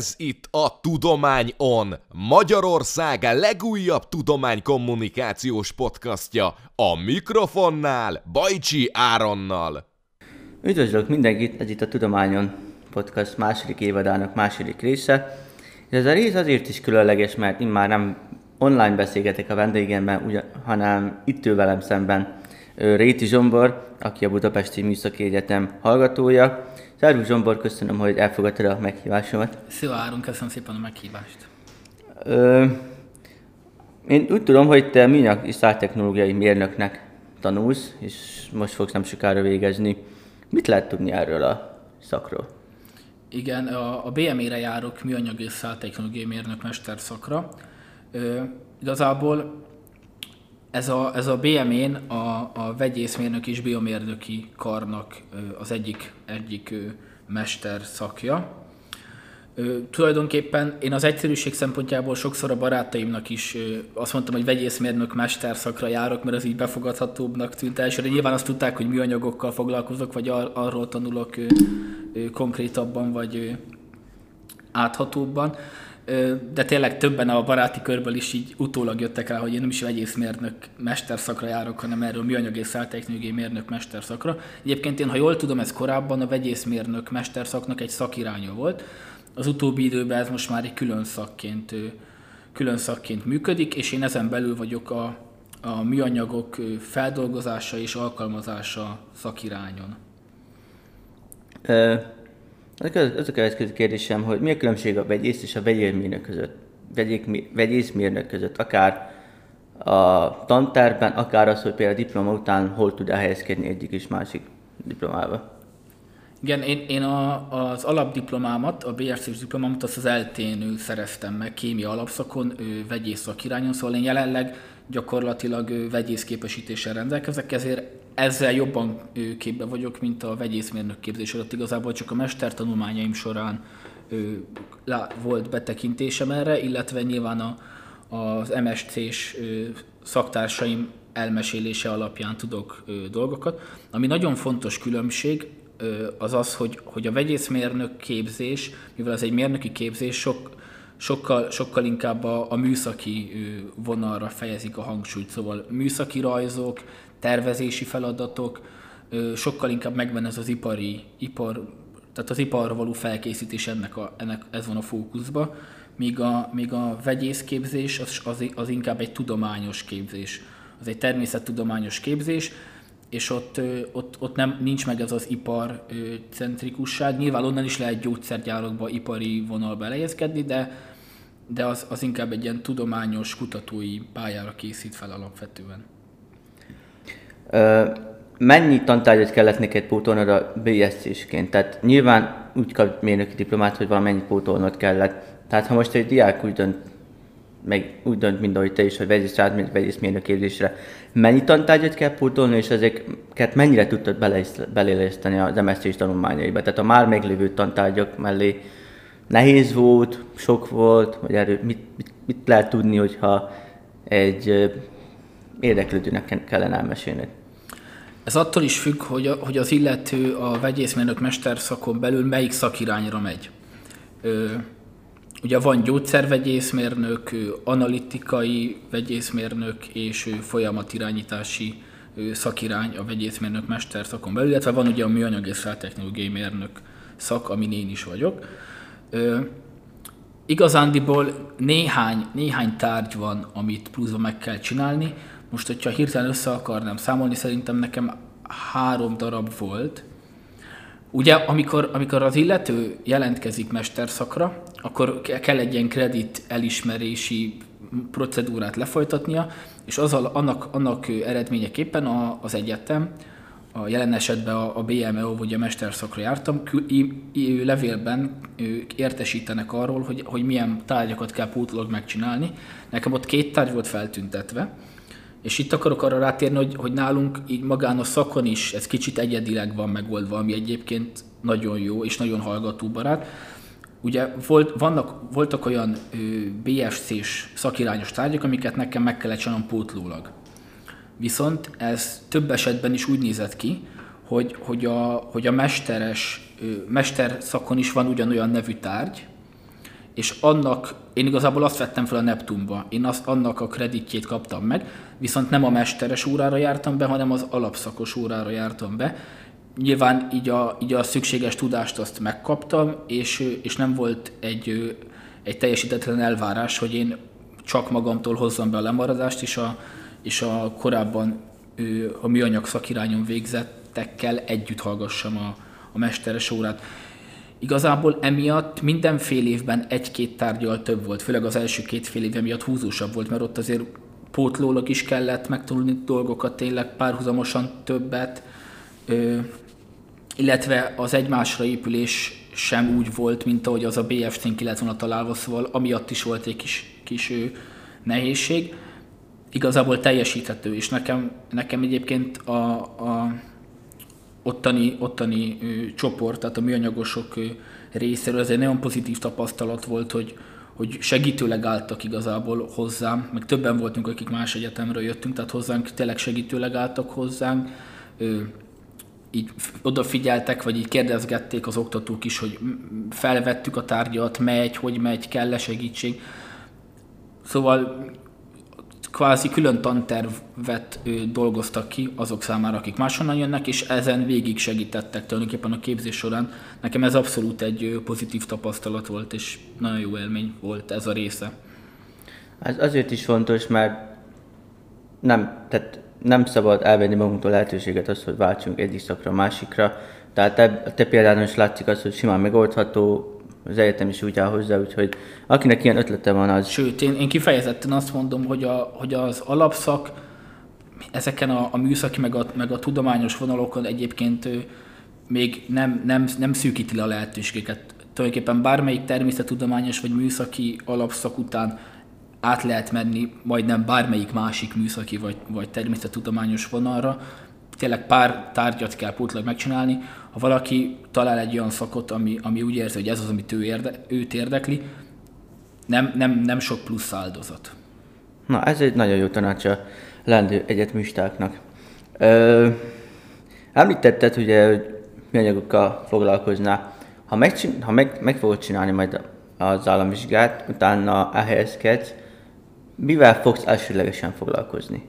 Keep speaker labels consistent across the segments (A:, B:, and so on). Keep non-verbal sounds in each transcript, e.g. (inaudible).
A: Ez itt a Tudomány On, Magyarország legújabb tudománykommunikációs podcastja, a mikrofonnál Bajcsi Áronnal.
B: Üdvözlök mindenkit, ez itt a Tudományon podcast második évadának második része. Ez a rész azért is különleges, mert én már nem online beszélgetek a vendégemmel, hanem itt ül velem szemben Réti Zsombor, aki a Budapesti Műszaki Egyetem hallgatója. Szervusz Zsombor, köszönöm, hogy elfogadtad a meghívásomat.
C: Szia Áron, köszönöm szépen a meghívást.
B: Ö, én úgy tudom, hogy te műanyag és technológiai mérnöknek tanulsz, és most fogsz nem sokára végezni. Mit lehet tudni erről a szakról?
C: Igen, a, a BME-re járok műanyag és technológiai mérnök mesterszakra. Ö, igazából ez a, ez a BM-én a, a vegyészmérnök és biomérnöki karnak az egyik, egyik mester szakja. Tulajdonképpen én az egyszerűség szempontjából sokszor a barátaimnak is azt mondtam, hogy vegyészmérnök mesterszakra járok, mert az így befogadhatóbbnak tűnt elsőre. Nyilván azt tudták, hogy műanyagokkal foglalkozok, vagy ar- arról tanulok konkrétabban, vagy áthatóbban de tényleg többen a baráti körből is így utólag jöttek rá, hogy én nem is vegyészmérnök mesterszakra járok, hanem erről műanyag és szálltechnológiai mérnök mesterszakra. Egyébként én, ha jól tudom, ez korábban a vegyészmérnök mesterszaknak egy szakiránya volt. Az utóbbi időben ez most már egy külön szakként, külön szakként működik, és én ezen belül vagyok a, a műanyagok feldolgozása és alkalmazása szakirányon.
B: Az a következő kérdésem, hogy mi a különbség a vegyész és a vegyészmérnök között? Vegyészmérnök között, akár a tantárban, akár az, hogy például a diploma után hol tud elhelyezkedni egyik és másik diplomába.
C: Igen, én, én a, az alapdiplomámat, a BRC-s diplomámat azt az eltén szereztem meg kémia alapszakon, ő, vegyész szakirányon, szóval én jelenleg gyakorlatilag vegyész képesítéssel rendelkezek, ezért ezzel jobban képbe vagyok, mint a vegyészmérnök képzés alatt. Igazából csak a mestertanulmányaim során volt betekintésem erre, illetve nyilván a, az MSC-s szaktársaim elmesélése alapján tudok dolgokat. Ami nagyon fontos különbség, az az, hogy, hogy a vegyészmérnök képzés, mivel ez egy mérnöki képzés, sok, sokkal, sokkal inkább a, a műszaki vonalra fejezik a hangsúlyt. Szóval műszaki rajzok, tervezési feladatok, sokkal inkább megvan ez az ipari, ipar, tehát az iparra való felkészítés ennek, a, ennek ez van a fókuszba, míg a, míg a vegyészképzés az, az, az inkább egy tudományos képzés. Az egy természettudományos képzés, és ott, ott, ott nem, nincs meg ez az ipar centrikusság. Nyilván onnan is lehet gyógyszergyárakba, ipari vonalba elhelyezkedni, de, de az, az inkább egy ilyen tudományos, kutatói pályára készít fel alapvetően.
B: Mennyi tantárgyat kellett neked pótolnod a BSC-sként? Tehát nyilván úgy kap mérnöki diplomát, hogy valamennyi pótolnod kellett. Tehát ha most egy diák úgy dönt, meg úgy dönt, mint ahogy te is, hogy vegyész rád, vegyész mérnöképzésre, mennyi tantárgyat kell pótolni, és ezeket mennyire tudtad beléleszteni az MSZ-s tanulmányaiba? Tehát a már meglévő tantárgyak mellé nehéz volt, sok volt, vagy erről mit, mit, mit lehet tudni, hogyha egy érdeklődőnek kellene elmesélni?
C: Ez attól is függ, hogy, a, hogy az illető a vegyészmérnök mesterszakon belül melyik szakirányra megy. Ö, ugye van gyógyszervegyészmérnök, analitikai vegyészmérnök és folyamatirányítási szakirány a vegyészmérnök mesterszakon belül, illetve van ugye a műanyag és technológiai mérnök szak, amin én is vagyok. Ö, igazándiból néhány, néhány tárgy van, amit pluszban meg kell csinálni, most, hogyha hirtelen össze akarnám számolni, szerintem nekem három darab volt. Ugye, amikor, amikor az illető jelentkezik mesterszakra, akkor kell egy ilyen kredit elismerési procedúrát lefolytatnia, és az annak, annak eredményeképpen a, az egyetem, a jelen esetben a, a BMO, vagy a mesterszakra jártam, levélben ők értesítenek arról, hogy, hogy milyen tárgyakat kell pótlólag megcsinálni. Nekem ott két tárgy volt feltüntetve, és itt akarok arra rátérni, hogy, hogy nálunk így magán a szakon is ez kicsit egyedileg van megoldva, ami egyébként nagyon jó és nagyon hallgatóbarát. Ugye volt, vannak, voltak olyan BFC-s szakirányos tárgyak, amiket nekem meg kellett csinálnom pótlólag. Viszont ez több esetben is úgy nézett ki, hogy, hogy, a, hogy a mesteres, mester szakon is van ugyanolyan nevű tárgy, és annak, én igazából azt vettem fel a Neptunba, én azt, annak a kreditjét kaptam meg, viszont nem a mesteres órára jártam be, hanem az alapszakos órára jártam be. Nyilván így a, így a szükséges tudást azt megkaptam, és, és nem volt egy, egy teljesítetlen elvárás, hogy én csak magamtól hozzam be a lemaradást, és a, és a korábban a műanyag szakirányon végzettekkel együtt hallgassam a, a mesteres órát. Igazából emiatt mindenfél évben egy-két tárgyal több volt, főleg az első két fél év miatt húzósabb volt, mert ott azért pótlólag is kellett megtanulni dolgokat, tényleg párhuzamosan többet, ö, illetve az egymásra épülés sem úgy volt, mint ahogy az a BFC-n ki lett volna találva, szóval amiatt is volt egy kis, kis ö, nehézség. Igazából teljesíthető, és nekem, nekem egyébként a, a ottani, ottani ö, csoport, tehát a műanyagosok ö, részéről ez egy nagyon pozitív tapasztalat volt, hogy, hogy segítőleg álltak igazából hozzám, meg többen voltunk, akik más egyetemről jöttünk, tehát hozzánk tényleg segítőleg álltak hozzánk, ö, így odafigyeltek, vagy így kérdezgették az oktatók is, hogy felvettük a tárgyat, megy, hogy megy, kell-e segítség. Szóval kvázi külön tantervet dolgoztak ki azok számára, akik máshonnan jönnek, és ezen végig segítettek tulajdonképpen a képzés során. Nekem ez abszolút egy pozitív tapasztalat volt, és nagyon jó élmény volt ez a része.
B: Ez azért is fontos, mert nem, tehát nem szabad elvenni magunktól lehetőséget az, hogy váltsunk egyik szakra a másikra. Tehát te, te például is látszik az, hogy simán megoldható, az egyetem is úgy áll hozzá, úgyhogy akinek ilyen ötlete van, az...
C: Sőt, én, én kifejezetten azt mondom, hogy, a, hogy az alapszak ezeken a, a műszaki meg a, meg a tudományos vonalokon egyébként még nem, nem, nem szűkíti le a lehetőségeket. Tulajdonképpen bármelyik természettudományos vagy műszaki alapszak után át lehet menni majdnem bármelyik másik műszaki vagy, vagy természettudományos vonalra. Tényleg pár tárgyat kell pótlag megcsinálni, ha valaki talál egy olyan szakot, ami, ami úgy érzi, hogy ez az, amit ő érde, őt érdekli, nem, nem, nem sok plusz áldozat.
B: Na, ez egy nagyon jó tanács a lendő egyetemistáknak. Ö, említetted ugye, hogy anyagokkal foglalkoznál. Ha, megcsin- ha meg, meg fogod csinálni majd az államvizsgát, utána elhelyezkedsz, mivel fogsz elsőlegesen foglalkozni?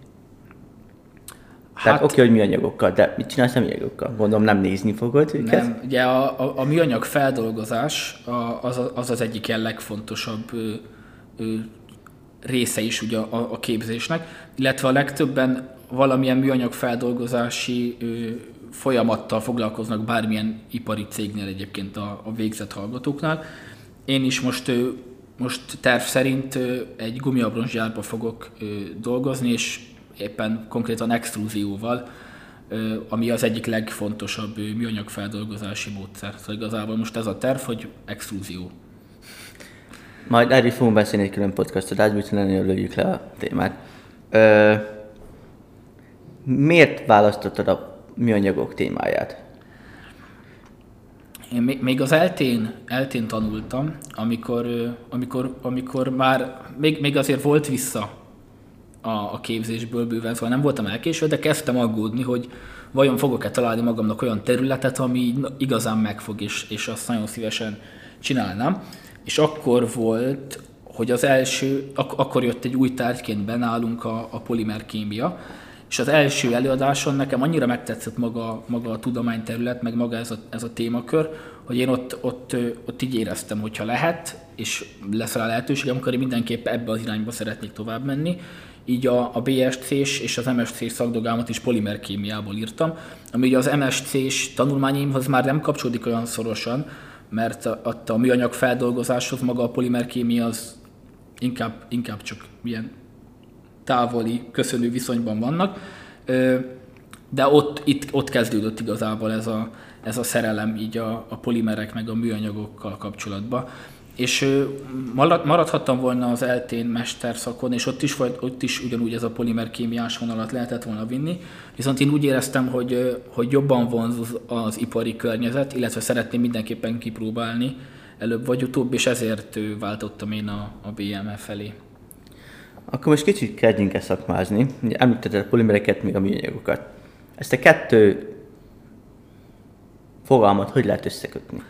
B: Hát, Tehát oké, okay, hogy műanyagokkal, de mit csinálsz a műanyagokkal? Gondolom nem nézni fogod
C: őket? Nem, ugye a, a, a műanyag feldolgozás a, az, az az egyik ilyen legfontosabb ö, ö, része is ugye a, a képzésnek, illetve a legtöbben valamilyen műanyag feldolgozási ö, folyamattal foglalkoznak bármilyen ipari cégnél egyébként a, a végzett hallgatóknál. Én is most ö, most terv szerint egy gumiabroncsgyárba fogok dolgozni, és éppen konkrétan extruzióval, ami az egyik legfontosabb műanyag feldolgozási módszer. Szóval igazából most ez a terv, hogy extruzió.
B: Majd erről fogunk beszélni egy külön podcastot, át nagyon lőjük le a témát. Ö, miért választottad a műanyagok témáját?
C: Én még az eltén, eltén tanultam, amikor, amikor, amikor már, még, még azért volt vissza a, a képzésből bőven, szóval nem voltam elkéső, de kezdtem aggódni, hogy vajon fogok-e találni magamnak olyan területet, ami igazán megfog, és, és azt nagyon szívesen csinálnám. És akkor volt, hogy az első, ak- akkor jött egy új tárgyként benálunk a, a polimerkémia, és az első előadáson nekem annyira megtetszett maga, maga a tudományterület, meg maga ez a, ez a témakör, hogy én ott, ott, ott így éreztem, hogyha lehet, és lesz rá lehetőségem, akkor én mindenképp ebbe az irányba szeretnék tovább menni, így a, a BSC-s és az MSC szakdogámat is polimerkémiából írtam, ami ugye az MSC-s tanulmányaimhoz már nem kapcsolódik olyan szorosan, mert a, a műanyag feldolgozáshoz maga a polimerkémia az inkább, inkább csak ilyen távoli, köszönő viszonyban vannak, de ott, itt, ott kezdődött igazából ez a, ez a szerelem így a, a polimerek meg a műanyagokkal kapcsolatban és maradhattam volna az eltén mesterszakon, és ott is, ott is ugyanúgy ez a polimer kémiás vonalat lehetett volna vinni, viszont én úgy éreztem, hogy, hogy jobban vonz az ipari környezet, illetve szeretném mindenképpen kipróbálni előbb vagy utóbb, és ezért váltottam én a, a BMF felé.
B: Akkor most kicsit kezdjünk el szakmázni. Említetted a polimereket, még a műanyagokat. Ezt a kettő fogalmat hogy lehet összekötni?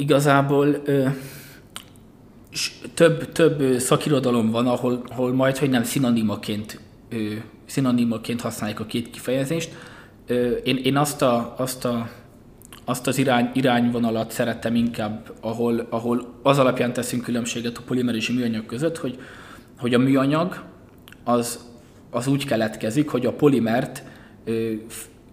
C: Igazából ö, több, több szakirodalom van, ahol, ahol majd, hogy nem szinonimaként, szinonimaként használják a két kifejezést. Én, én azt, a, azt, a, azt az irány, irányvonalat szerettem inkább, ahol, ahol az alapján teszünk különbséget a polimer és a műanyag között, hogy, hogy a műanyag az, az úgy keletkezik, hogy a polimert,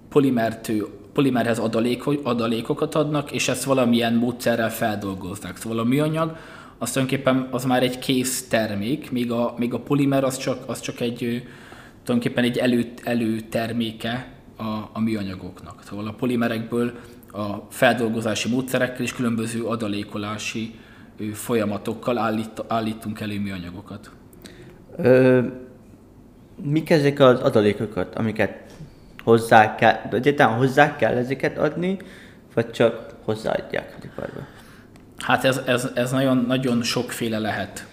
C: polimert polimerhez adaléko, adalékokat adnak, és ezt valamilyen módszerrel feldolgoznak. Szóval a műanyag az tulajdonképpen az már egy kész termék, míg a, míg a polimer az csak, az csak egy tulajdonképpen egy elő, előterméke a, a műanyagoknak. Szóval a polimerekből a feldolgozási módszerekkel és különböző adalékolási folyamatokkal állít, állítunk elő műanyagokat.
B: Ö, mik ezek az adalékokat, amiket hozzá kell, egyáltalán hozzá kell ezeket adni, vagy csak hozzáadják a iparba?
C: Hát ez, ez, ez nagyon, nagyon sokféle lehet.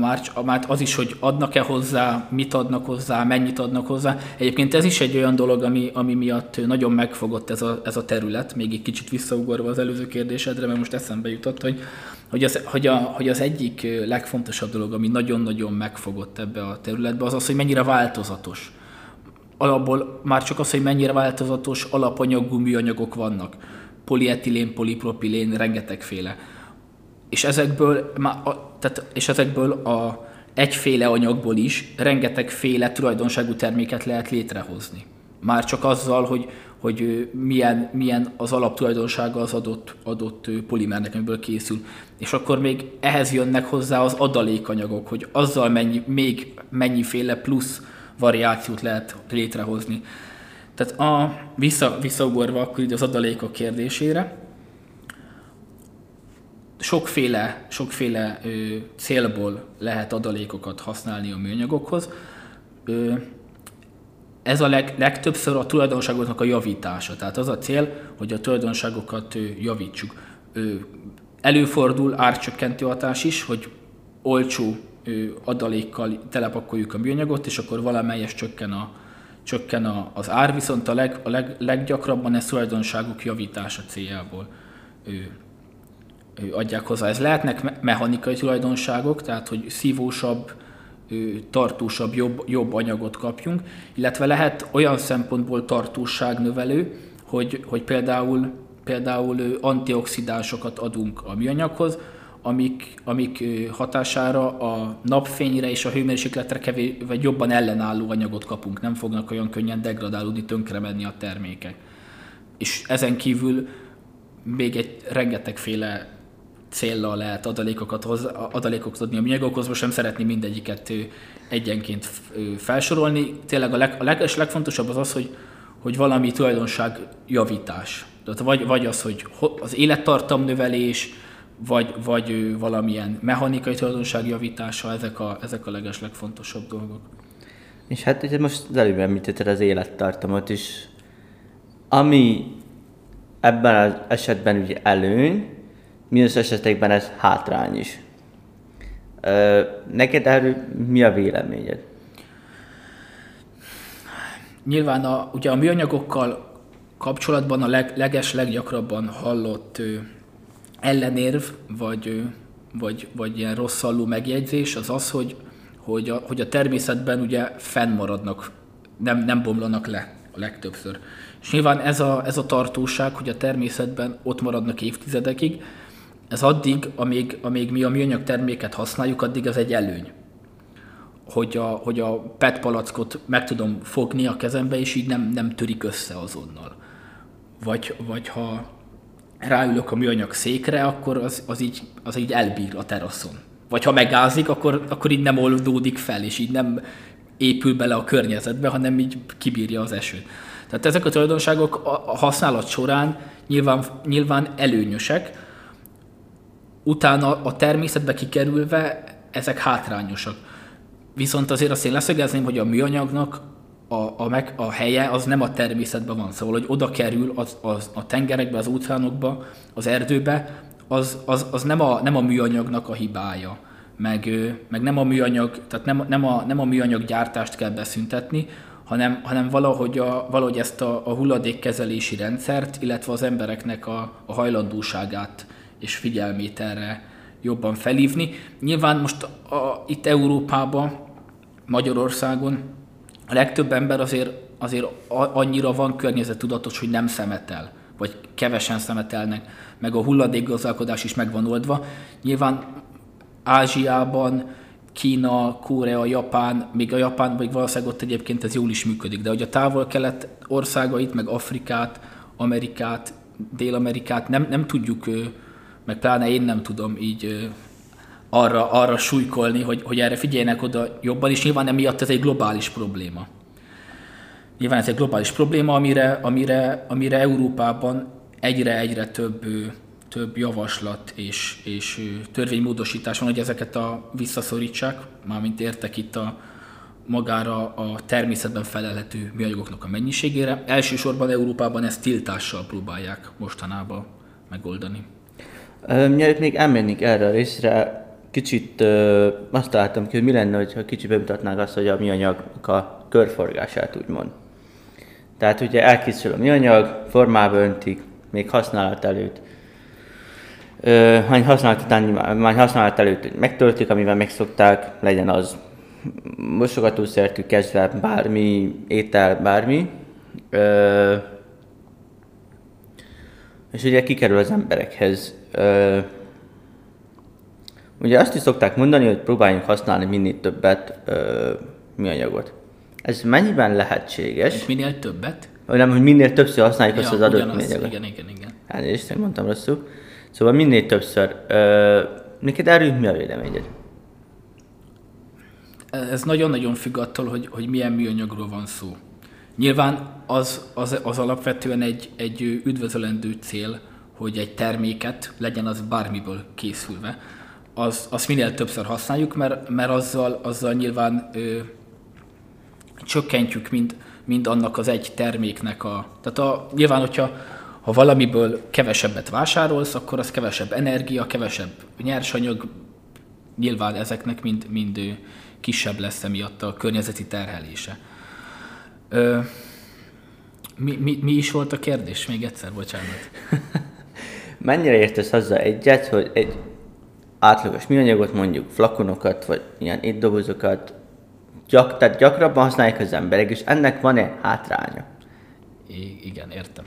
C: Már, már az is, hogy adnak-e hozzá, mit adnak hozzá, mennyit adnak hozzá. Egyébként ez is egy olyan dolog, ami, ami miatt nagyon megfogott ez a, ez a terület, még egy kicsit visszaugorva az előző kérdésedre, mert most eszembe jutott, hogy, hogy, az, hogy, a, hogy az egyik legfontosabb dolog, ami nagyon-nagyon megfogott ebbe a területbe, az az, hogy mennyire változatos alapból már csak az, hogy mennyire változatos alapanyagú műanyagok vannak. Polietilén, polipropilén, rengetegféle. És ezekből, tehát, és ezekből a egyféle anyagból is rengetegféle tulajdonságú terméket lehet létrehozni. Már csak azzal, hogy, hogy milyen, milyen az alaptulajdonsága az adott, adott polimernek, amiből készül. És akkor még ehhez jönnek hozzá az adalékanyagok, hogy azzal mennyi, még mennyiféle plusz variációt lehet létrehozni. Tehát a, vissza, visszaugorva akkor így az adalékok kérdésére, sokféle, sokféle ö, célból lehet adalékokat használni a műanyagokhoz. Ö, ez a leg, legtöbbször a tulajdonságoknak a javítása. Tehát az a cél, hogy a tulajdonságokat ö, javítsuk. Ö, előfordul árcsökkentő hatás is, hogy olcsó adalékkal telepakoljuk a műanyagot, és akkor valamelyes csökken, a, csökken a, az ár, viszont a, leg, a leg, leggyakrabban ez tulajdonságok javítása céljából ő, ő adják hozzá. Ez lehetnek mechanikai tulajdonságok, tehát hogy szívósabb, tartósabb, jobb, jobb anyagot kapjunk, illetve lehet olyan szempontból tartóságnövelő, hogy, hogy például, például antioxidánsokat adunk a műanyaghoz, amik, amik hatására a napfényre és a hőmérsékletre kevés, vagy jobban ellenálló anyagot kapunk, nem fognak olyan könnyen degradálódni, tönkre menni a termékek. És ezen kívül még egy rengetegféle célra lehet adalékokat, hoz, adalékokat adni a műanyagokhoz, most nem szeretném mindegyiket egyenként felsorolni. Tényleg a, leg, a leg, legfontosabb az az, hogy, hogy valami tulajdonság javítás. Tehát vagy, vagy az, hogy az élettartam növelés, vagy, vagy valamilyen mechanikai tulajdonság javítása, ezek a, ezek a leges legfontosabb dolgok.
B: És hát ugye most az előbb említetted az élettartamot is, ami ebben az esetben ugye előny, minus esetekben ez hátrány is. Ö, neked erről mi a véleményed?
C: Nyilván a, ugye a műanyagokkal kapcsolatban a leg, leges, leggyakrabban hallott ellenérv, vagy, vagy, vagy ilyen rosszalló megjegyzés az az, hogy, hogy, a, hogy a természetben ugye fennmaradnak, nem, nem bomlanak le a legtöbbször. És nyilván ez a, ez a tartóság, hogy a természetben ott maradnak évtizedekig, ez addig, amíg, amíg mi a műanyag terméket használjuk, addig ez egy előny. Hogy a, hogy a PET palackot meg tudom fogni a kezembe, és így nem, nem törik össze azonnal. Vagy, vagy ha ráülök a műanyag székre, akkor az, az, így, az így elbír a teraszon. Vagy ha megázik, akkor, akkor így nem oldódik fel, és így nem épül bele a környezetbe, hanem így kibírja az esőt. Tehát ezek a tulajdonságok a használat során nyilván, nyilván előnyösek, utána a természetbe kikerülve ezek hátrányosak. Viszont azért azt én leszögezném, hogy a műanyagnak a, meg, a helye az nem a természetben van. Szóval, hogy oda kerül az, az, a tengerekbe, az óceánokba, az erdőbe, az, az, az nem, a, nem a műanyagnak a hibája. Meg, meg nem a műanyag, tehát nem, nem, a, nem a műanyag gyártást kell beszüntetni, hanem, hanem valahogy, a, valahogy ezt a, a hulladékkezelési rendszert, illetve az embereknek a, a hajlandóságát és figyelmét erre jobban felívni. Nyilván most a, itt Európában, Magyarországon a legtöbb ember azért, azért annyira van környezettudatos, hogy nem szemetel, vagy kevesen szemetelnek, meg a hulladékgazdálkodás is megvan oldva. Nyilván Ázsiában, Kína, Korea, Japán, még a Japán, vagy valószínűleg ott egyébként ez jól is működik, de hogy a távol-kelet országait, meg Afrikát, Amerikát, Dél-Amerikát nem, nem tudjuk, meg pláne én nem tudom így arra, arra súlykolni, hogy, hogy erre figyeljenek oda jobban, és nyilván emiatt ez egy globális probléma. Nyilván ez egy globális probléma, amire, amire, amire Európában egyre-egyre több, több javaslat és, és törvénymódosítás van, hogy ezeket a visszaszorítsák, mármint értek itt a, magára a természetben felelhető műanyagoknak a mennyiségére. Elsősorban Európában ezt tiltással próbálják mostanában megoldani.
B: Mielőtt még elmennénk erre a részre, kicsit ö, azt találtam ki, hogy mi lenne, ha kicsit bemutatnánk azt, hogy a műanyag a körforgását úgymond. Tehát ugye elkészül a műanyag, formába öntik, még használat előtt. Ö, hány használat után, hány használat előtt megtöltik, amivel megszokták, legyen az mosogatószertű kezdve bármi, étel, bármi. Ö, és ugye kikerül az emberekhez. Ö, ugye azt is szokták mondani, hogy próbáljunk használni minél többet ö, műanyagot. Ez mennyiben lehetséges?
C: Minél többet?
B: Vagy nem, hogy minél többször használjuk ja, azt az adott műanyagot.
C: Igen, igen, igen.
B: Elnézést, mondtam rosszul. Szóval minél többször. Ö, neked erről mi a véleményed?
C: Ez nagyon-nagyon függ attól, hogy, hogy milyen műanyagról van szó. Nyilván az, az, az alapvetően egy, egy üdvözölendő cél, hogy egy terméket, legyen az bármiből készülve, az, azt minél többször használjuk, mert, mert azzal, azzal nyilván ö, csökkentjük mind, mind annak az egy terméknek a... Tehát a, nyilván, hogyha ha valamiből kevesebbet vásárolsz, akkor az kevesebb energia, kevesebb nyersanyag, nyilván ezeknek mind, mind kisebb lesz emiatt a környezeti terhelése. Ö, mi, mi, mi is volt a kérdés? Még egyszer, bocsánat. (laughs)
B: Mennyire értesz azzal egyet, hogy egy átlagos műanyagot, mondjuk flakonokat, vagy ilyen étdobozokat, gyak, tehát gyakrabban használják az emberek, és ennek van-e hátránya?
C: I- igen, értem.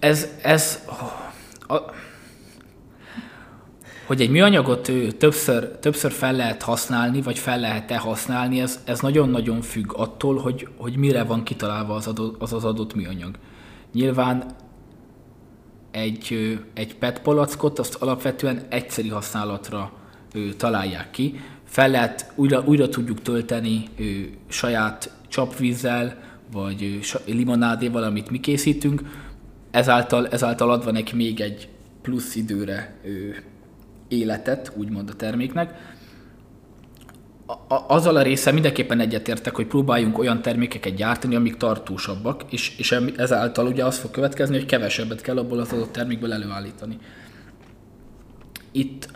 C: Ez, ez hogy egy műanyagot többször, többször fel lehet használni, vagy fel lehet-e használni, ez, ez nagyon-nagyon függ attól, hogy, hogy mire van kitalálva az, adott, az az adott műanyag. Nyilván egy, egy PET palackot azt alapvetően egyszeri használatra ő, találják ki. Fel lehet, újra, újra tudjuk tölteni ő, saját csapvízzel, vagy ő, limonádéval, amit mi készítünk, ezáltal, ezáltal adva neki még egy plusz időre ő, életet, úgymond a terméknek. A, azzal a része mindenképpen egyetértek, hogy próbáljunk olyan termékeket gyártani, amik tartósabbak, és, és ezáltal ugye az fog következni, hogy kevesebbet kell abból az adott termékből előállítani. Itt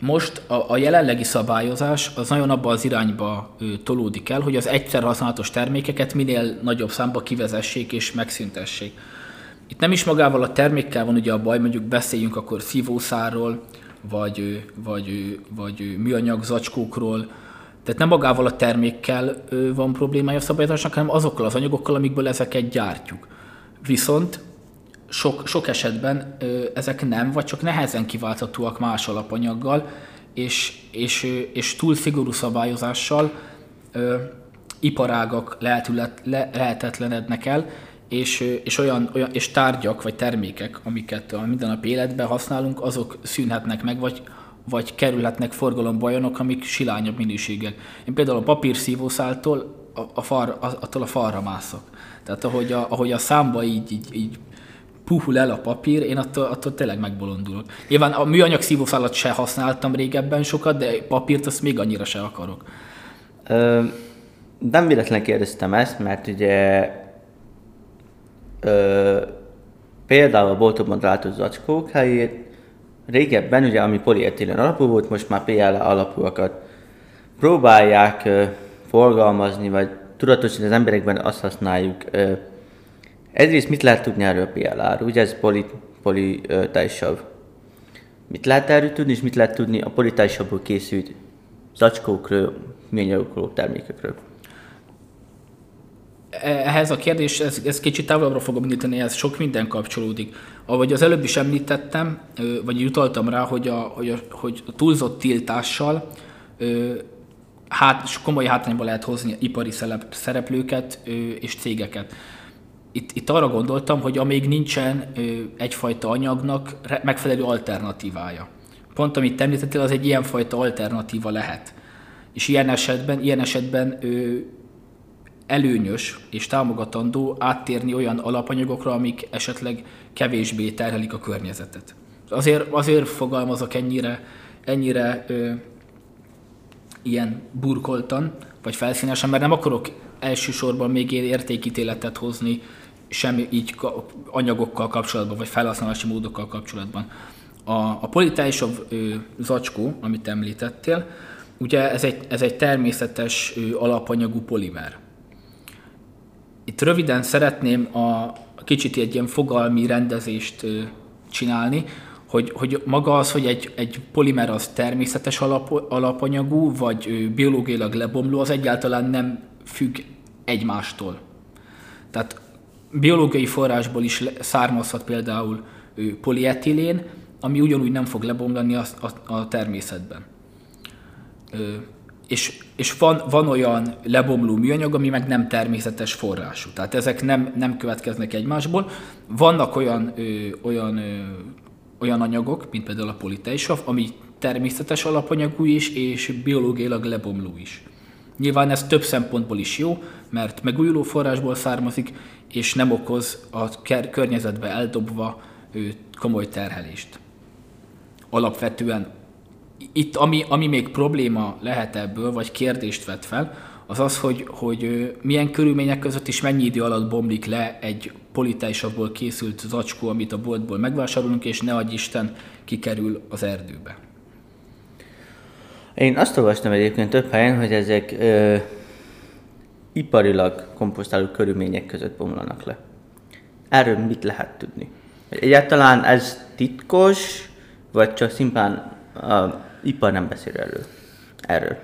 C: most a, a jelenlegi szabályozás az nagyon abba az irányba ő, tolódik el, hogy az egyszer használatos termékeket minél nagyobb számba kivezessék és megszüntessék. Itt nem is magával a termékkel van ugye a baj, mondjuk beszéljünk akkor szívószáról, vagy, vagy, vagy műanyag zacskókról, tehát nem magával a termékkel van problémája a szabályozásnak, hanem azokkal az anyagokkal, amikből ezeket gyártjuk. Viszont sok, sok esetben ezek nem, vagy csak nehezen kiválthatóak más alapanyaggal, és, és, és túl szigorú szabályozással iparágak lehetetlenednek el, és, és, olyan, olyan, és tárgyak vagy termékek, amiket a mindennapi életben használunk, azok szűnhetnek meg, vagy, vagy kerülhetnek forgalomba olyanok, amik silányabb minőségek. Én például a papírszívószáltól a, a far, attól a falra mászok. Tehát ahogy a, ahogy a számba így, így, így puhul el a papír, én attól, attól tényleg megbolondulok. Nyilván a műanyag szívószálat se használtam régebben sokat, de papírt azt még annyira se akarok.
B: Ö, nem véletlen kérdeztem ezt, mert ugye Ö, például a boltokban található zacskók helyét régebben, ugye, ami polietilen alapú volt, most már PL alapúakat próbálják ö, forgalmazni, vagy tudatosítani az emberekben azt használjuk. Ö, egyrészt mit lehet tudni erről a PLR? Ugye ez poli, poli ö. Mit lehet erről tudni, és mit lehet tudni a politásabból készült zacskókról, műanyagokról, termékekről?
C: Ehhez a kérdés, ez, ez kicsit távolabbra fogom indítani, ez sok minden kapcsolódik. Ahogy az előbb is említettem, vagy utaltam rá, hogy a, hogy a, hogy a túlzott tiltással hát, komoly hátrányba lehet hozni ipari szereplőket és cégeket. Itt, itt arra gondoltam, hogy amíg nincsen egyfajta anyagnak megfelelő alternatívája. Pont amit említettél, az egy ilyenfajta alternatíva lehet. És ilyen esetben, ilyen esetben előnyös és támogatandó áttérni olyan alapanyagokra, amik esetleg kevésbé terhelik a környezetet. Azért, azért fogalmazok ennyire, ennyire ö, ilyen burkoltan, vagy felszínesen, mert nem akarok elsősorban még értékítéletet hozni sem így anyagokkal kapcsolatban, vagy felhasználási módokkal kapcsolatban. A, a politálisabb zacskó, amit említettél, ugye ez egy, ez egy természetes ö, alapanyagú polimer. Itt röviden szeretném a kicsit egy ilyen fogalmi rendezést csinálni, hogy, hogy maga az, hogy egy, egy polimer az természetes alap, alapanyagú, vagy biológiailag lebomló, az egyáltalán nem függ egymástól. Tehát biológiai forrásból is származhat például polietilén, ami ugyanúgy nem fog lebomlani a, a, a természetben és, és van, van olyan lebomló műanyag, ami meg nem természetes forrású. Tehát ezek nem, nem következnek egymásból. Vannak olyan, ö, olyan, ö, olyan anyagok, mint például a politeisav, ami természetes alapanyagú is, és biológiailag lebomló is. Nyilván ez több szempontból is jó, mert megújuló forrásból származik, és nem okoz a környezetbe eldobva komoly terhelést. Alapvetően itt ami, ami még probléma lehet ebből, vagy kérdést vet fel, az az, hogy, hogy milyen körülmények között is mennyi idő alatt bomlik le egy politejsabból készült zacskó, amit a boltból megvásárolunk, és ne adj Isten kikerül az erdőbe.
B: Én azt olvastam egyébként több helyen, hogy ezek ö, iparilag komposztáló körülmények között bomlanak le. Erről mit lehet tudni? Egyáltalán ez titkos, vagy csak szimplán ipar nem beszél erről. erről.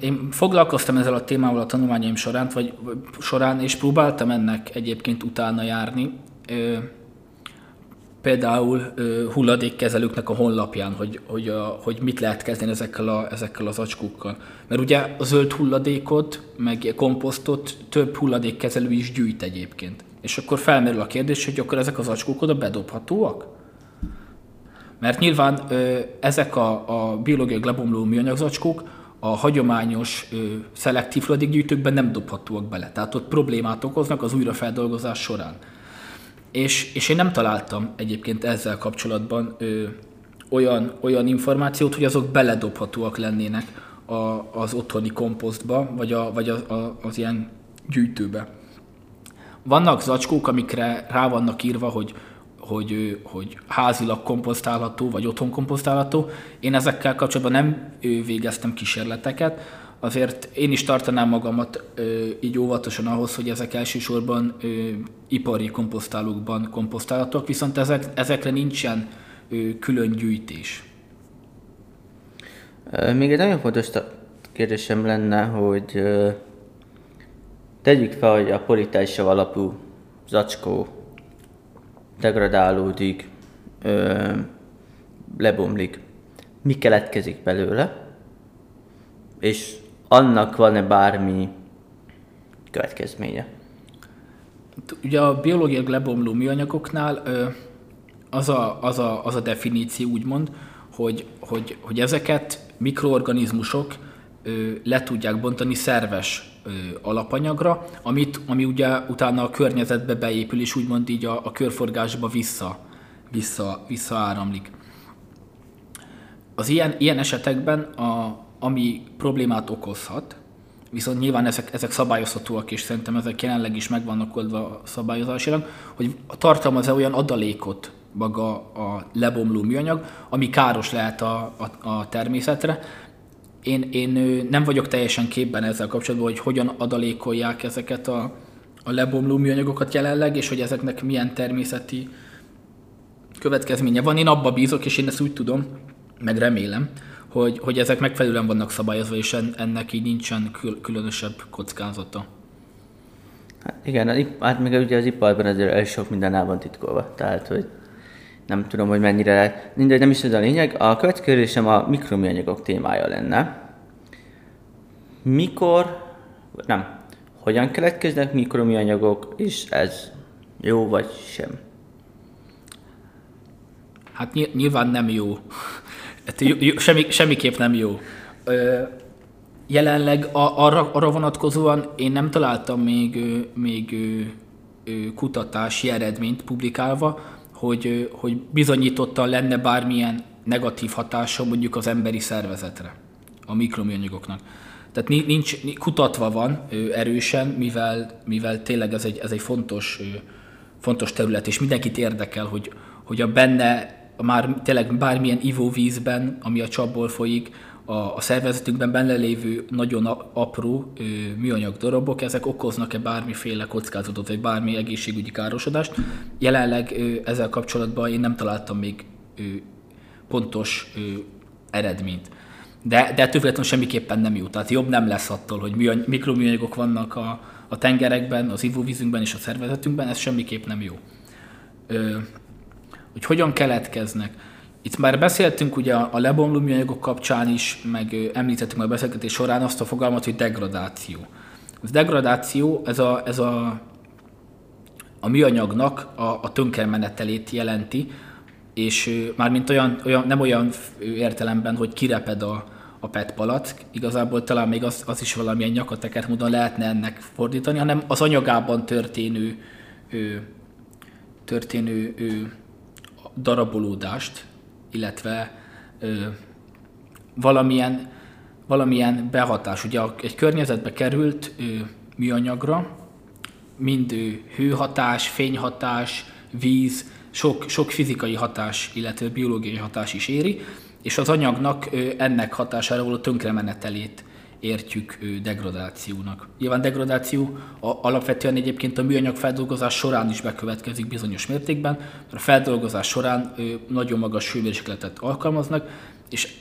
C: Én foglalkoztam ezzel a témával a tanulmányaim során, vagy során, és próbáltam ennek egyébként utána járni. Például hulladékkezelőknek a honlapján, hogy, hogy, a, hogy mit lehet kezdeni ezekkel, a, ezekkel az acskókkal. Mert ugye a zöld hulladékot, meg komposztot több hulladékkezelő is gyűjt egyébként. És akkor felmerül a kérdés, hogy akkor ezek az acskók oda bedobhatóak? Mert nyilván ezek a, a biológiai lebomló műanyagzacskók a hagyományos ö, szelektív hulladékgyűjtőkben nem dobhatóak bele. Tehát ott problémát okoznak az újrafeldolgozás során. És, és én nem találtam egyébként ezzel kapcsolatban ö, olyan, olyan információt, hogy azok beledobhatóak lennének a, az otthoni komposztba, vagy, a, vagy a, a, az ilyen gyűjtőbe. Vannak zacskók, amikre rá vannak írva, hogy hogy, hogy házilag komposztálható, vagy otthon komposztálható. Én ezekkel kapcsolatban nem végeztem kísérleteket, azért én is tartanám magamat így óvatosan ahhoz, hogy ezek elsősorban ipari komposztálókban komposztálhatók, viszont ezek, ezekre nincsen külön gyűjtés.
B: Még egy nagyon fontos kérdésem lenne, hogy ö, tegyük fel, hogy a politásav alapú zacskó degradálódik, ö, lebomlik. Mi keletkezik belőle, és annak van-e bármi következménye?
C: Ugye a biológiai lebomló műanyagoknál ö, az, a, az, a, az a definíció úgymond, hogy, hogy, hogy ezeket mikroorganizmusok ö, le tudják bontani szerves alapanyagra, amit, ami ugye utána a környezetbe beépül, és úgymond így a, a körforgásba vissza, vissza, visszaáramlik. Az ilyen, ilyen esetekben, a, ami problémát okozhat, viszont nyilván ezek, ezek szabályozhatóak, és szerintem ezek jelenleg is meg vannak oldva szabályozásilag, hogy tartalmaz-e olyan adalékot maga a lebomló műanyag, ami káros lehet a, a, a természetre, én, én nem vagyok teljesen képben ezzel kapcsolatban, hogy hogyan adalékolják ezeket a, a lebomló műanyagokat jelenleg, és hogy ezeknek milyen természeti következménye van. Én abba bízok, és én ezt úgy tudom, meg remélem, hogy, hogy ezek megfelelően vannak szabályozva, és ennek így nincsen kül- különösebb kockázata.
B: Hát igen, hát még ugye az iparban azért el sok minden el van titkolva, tehát hogy nem tudom, hogy mennyire, mindegy, nem is ez a lényeg. A következő kérdésem a mikroműanyagok témája lenne. Mikor, nem, hogyan keletkeznek mikroműanyagok, és ez jó vagy sem?
C: Hát nyilván nem jó. Hát semmi, semmiképp nem jó. Jelenleg arra, arra vonatkozóan én nem találtam még, még kutatási eredményt publikálva, hogy, hogy bizonyította lenne bármilyen negatív hatása mondjuk az emberi szervezetre, a mikroműanyagoknak. Tehát nincs, kutatva van erősen, mivel, mivel tényleg ez egy, ez egy fontos, fontos terület, és mindenkit érdekel, hogy, hogy a benne már tényleg bármilyen ivóvízben, ami a csapból folyik, a, a szervezetünkben benne lévő nagyon apró ö, műanyag darabok, ezek okoznak-e bármiféle kockázatot, vagy bármi egészségügyi károsodást. Jelenleg ö, ezzel kapcsolatban én nem találtam még ö, pontos ö, eredményt. De, de ettől semmiképpen nem jó. Tehát jobb nem lesz attól, hogy műany, mikroműanyagok vannak a, a tengerekben, az ivóvízünkben és a szervezetünkben, ez semmiképp nem jó. Ö, hogy hogyan keletkeznek. Itt már beszéltünk ugye a lebomló műanyagok kapcsán is, meg említettünk a beszélgetés során azt a fogalmat, hogy degradáció. Az degradáció, ez a, ez a, a műanyagnak a, a tönkremenetelét jelenti, és mármint olyan, olyan, nem olyan értelemben, hogy kireped a, a PET palack, igazából talán még az, az is valamilyen nyakateket módon lehetne ennek fordítani, hanem az anyagában történő, történő darabolódást, illetve ö, valamilyen, valamilyen behatás. Ugye egy környezetbe került ö, műanyagra, mind ő, hőhatás, fényhatás, víz, sok, sok fizikai hatás, illetve biológiai hatás is éri, és az anyagnak ö, ennek hatására való tönkremenetelét értjük degradációnak. Nyilván degradáció a, alapvetően egyébként a műanyag feldolgozás során is bekövetkezik bizonyos mértékben, mert a feldolgozás során nagyon magas hőmérsékletet alkalmaznak, és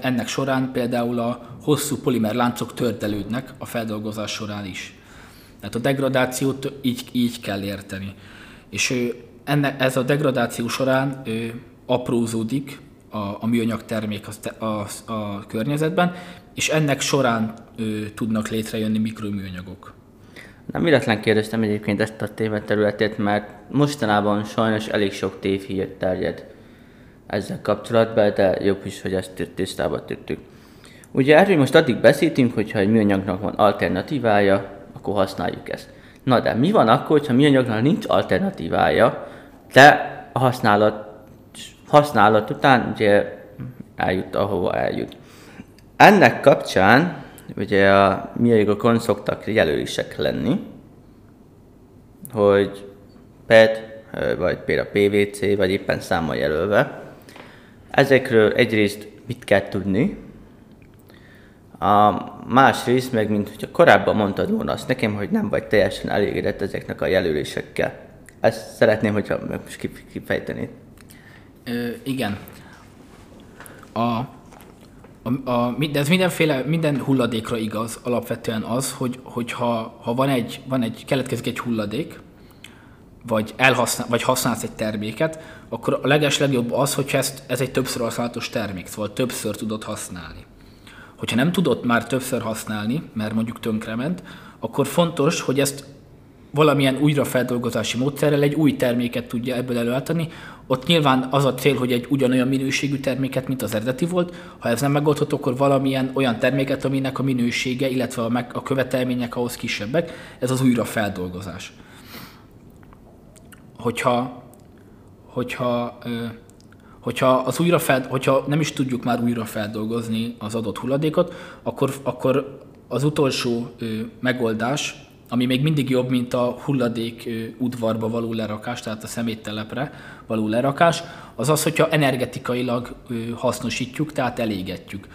C: ennek során például a hosszú polimer láncok tördelődnek a feldolgozás során is. Tehát a degradációt így, így kell érteni. És enne, ez a degradáció során aprózódik a, a műanyag termék a, a, a környezetben, és ennek során ö, tudnak létrejönni mikroműanyagok.
B: Nem véletlen kérdeztem egyébként ezt a téma területét, mert mostanában sajnos elég sok tévhír terjed ezzel kapcsolatban, de jobb is, hogy ezt tisztába tettük. Ugye erről most addig beszéltünk, hogy ha egy műanyagnak van alternatívája, akkor használjuk ezt. Na de mi van akkor, ha műanyagnak nincs alternatívája, de a használat, használat után ugye eljut, ahova eljut. Ennek kapcsán ugye a miaigokon szoktak jelölések lenni, hogy PET, vagy például PVC, vagy éppen számmal jelölve. Ezekről egyrészt mit kell tudni, a másrészt meg, mint hogyha korábban mondtad volna azt nekem, hogy nem vagy teljesen elégedett ezeknek a jelölésekkel. Ezt szeretném, hogyha most kifejtenéd.
C: Ö, igen. A a, a, de ez mindenféle, minden hulladékra igaz alapvetően az, hogy, hogyha ha van egy, van egy, keletkezik egy hulladék, vagy, elhasznál, vagy használsz egy terméket, akkor a leges legjobb az, hogy ezt, ez egy többször használatos termék, szóval többször tudod használni. Hogyha nem tudod már többször használni, mert mondjuk tönkrement, akkor fontos, hogy ezt valamilyen újrafeldolgozási módszerrel egy új terméket tudja ebből előállítani. Ott nyilván az a cél, hogy egy ugyanolyan minőségű terméket, mint az eredeti volt. Ha ez nem megoldható, akkor valamilyen olyan terméket, aminek a minősége, illetve a, meg, a követelmények ahhoz kisebbek, ez az újrafeldolgozás. Hogyha, hogyha, hogyha, az újrafeld, hogyha nem is tudjuk már újra feldolgozni az adott hulladékot, akkor, akkor az utolsó megoldás ami még mindig jobb, mint a hulladék udvarba való lerakás, tehát a szeméttelepre való lerakás, az az, hogyha energetikailag hasznosítjuk, tehát elégetjük.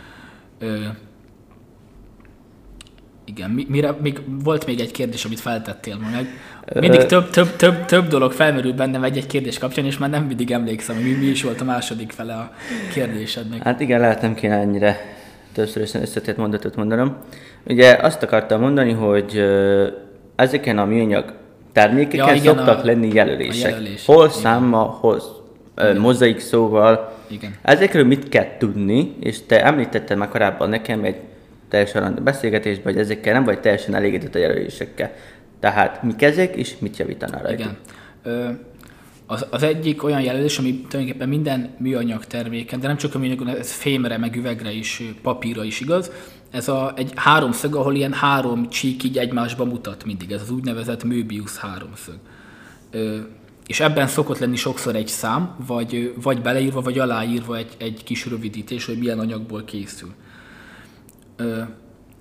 C: igen. Mire, még, volt még egy kérdés, amit feltettél meg. Mindig több, több, több, több dolog felmerül bennem egy-egy kérdés kapcsán, és már nem mindig emlékszem, hogy mi, mi is volt a második fele a kérdésednek.
B: Hát igen, lehet nem kéne ennyire többször összetett mondatot mondanom. Ugye azt akartam mondani, hogy ezeken a műanyag termékeken ja, igen, szoktak a, lenni jelölések. A jelölés. Hol számmal, hol mozaik szóval. Igen. Ezekről mit kell tudni, és te említetted már korábban nekem egy teljesen beszélgetésben, hogy ezekkel nem vagy teljesen elégedett a jelölésekkel. Tehát mik ezek, és mit javítanál rajta?
C: Igen. Ö, az, az egyik olyan jelölés, ami tulajdonképpen minden műanyag terméken, de nem csak a műanyagon, ez fémre, meg üvegre is, papírra is igaz, ez a, egy háromszög, ahol ilyen három csík így egymásba mutat mindig, ez az úgynevezett Möbius háromszög. Ö, és ebben szokott lenni sokszor egy szám, vagy, vagy beleírva, vagy aláírva egy, egy kis rövidítés, hogy milyen anyagból készül. Ö,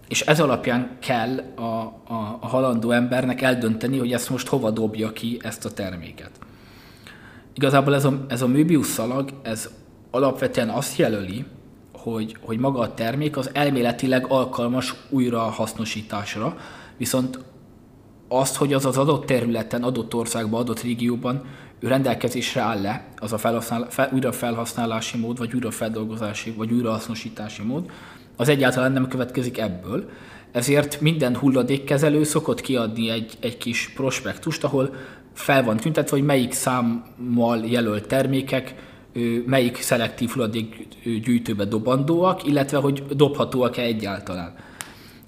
C: és ez alapján kell a, a, a halandó embernek eldönteni, hogy ezt most hova dobja ki ezt a terméket. Igazából ez a, ez a Möbius szalag, ez alapvetően azt jelöli, hogy, hogy maga a termék az elméletileg alkalmas újrahasznosításra, viszont azt, hogy az az adott területen, adott országban, adott régióban ő rendelkezésre áll le, az a felhasznál, fel, újrafelhasználási mód, vagy újrafeldolgozási, vagy újrahasznosítási mód, az egyáltalán nem következik ebből. Ezért minden hulladékkezelő szokott kiadni egy, egy kis prospektust, ahol fel van tüntetve, hogy melyik számmal jelölt termékek, melyik szelektív hulladékgyűjtőbe dobandóak, illetve hogy dobhatóak-e egyáltalán.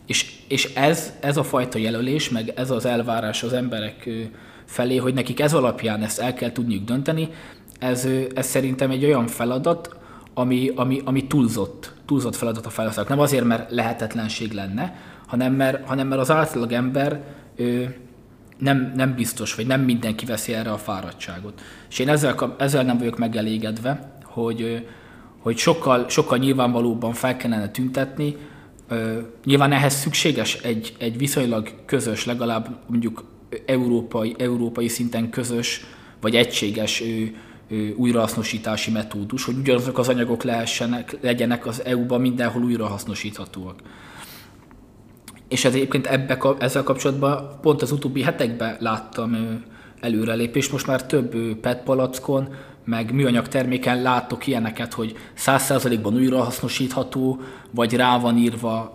C: És, és ez, ez a fajta jelölés, meg ez az elvárás az emberek felé, hogy nekik ez alapján ezt el kell tudniuk dönteni, ez, ez szerintem egy olyan feladat, ami, ami, ami túlzott, túlzott feladat a felhasználók. Nem azért, mert lehetetlenség lenne, hanem mert, hanem mert az átlag ember nem, nem biztos, vagy nem mindenki veszi erre a fáradtságot. És én ezzel, ezzel nem vagyok megelégedve, hogy, hogy sokkal, sokkal nyilvánvalóbban fel kellene tüntetni, Nyilván ehhez szükséges egy, egy viszonylag közös, legalább mondjuk európai, európai szinten közös, vagy egységes újrahasznosítási metódus, hogy ugyanazok az anyagok lehessenek, legyenek az EU-ban mindenhol újrahasznosíthatóak. És ez egyébként ebbe, ezzel kapcsolatban pont az utóbbi hetekben láttam előrelépést. Most már több PET palackon, meg műanyag terméken látok ilyeneket, hogy 100%-ban újrahasznosítható, vagy rá van írva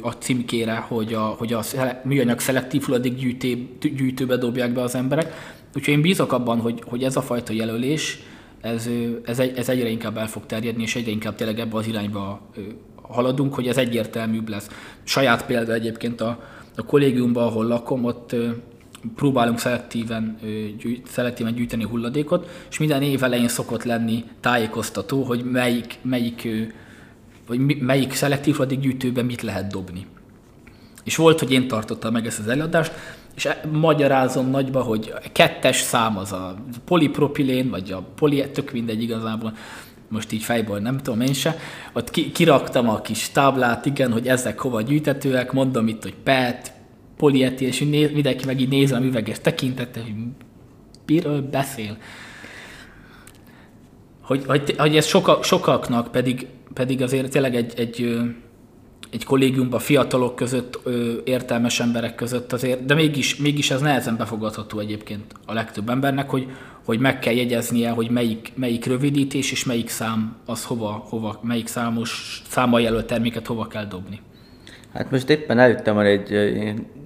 C: a címkére, hogy a, hogy a műanyag szelektív hulladék gyűjtőbe dobják be az emberek. Úgyhogy én bízok abban, hogy, hogy ez a fajta jelölés, ez, ez, ez egyre inkább el fog terjedni, és egyre inkább tényleg ebbe az irányba haladunk, hogy ez egyértelműbb lesz. Saját példa egyébként a, a kollégiumban, ahol lakom, ott próbálunk szelektíven, gyűjt, szelektíven gyűjteni hulladékot, és minden év elején szokott lenni tájékoztató, hogy melyik, melyik, vagy melyik szelektív hulladékgyűjtőben mit lehet dobni. És volt, hogy én tartottam meg ezt az előadást, és e, magyarázom nagyba, hogy kettes szám az a polipropilén, vagy a poli, tök mindegy igazából, most így fejből nem tudom én se, ott ki, kiraktam a kis táblát, igen, hogy ezek hova gyűjtetőek, mondom itt, hogy PET, polieti, és néz, mindenki meg így néz a üveges tekintette, hogy miről beszél. Hogy, hogy, hogy ez soka, sokaknak pedig, pedig azért tényleg egy, egy, egy kollégiumban fiatalok között, értelmes emberek között azért, de mégis, mégis ez nehezen befogadható egyébként a legtöbb embernek, hogy, hogy meg kell jegyeznie, hogy melyik, melyik rövidítés és melyik szám az hova, hova melyik számos számmal jelölt terméket hova kell dobni.
B: Hát most éppen előttem egy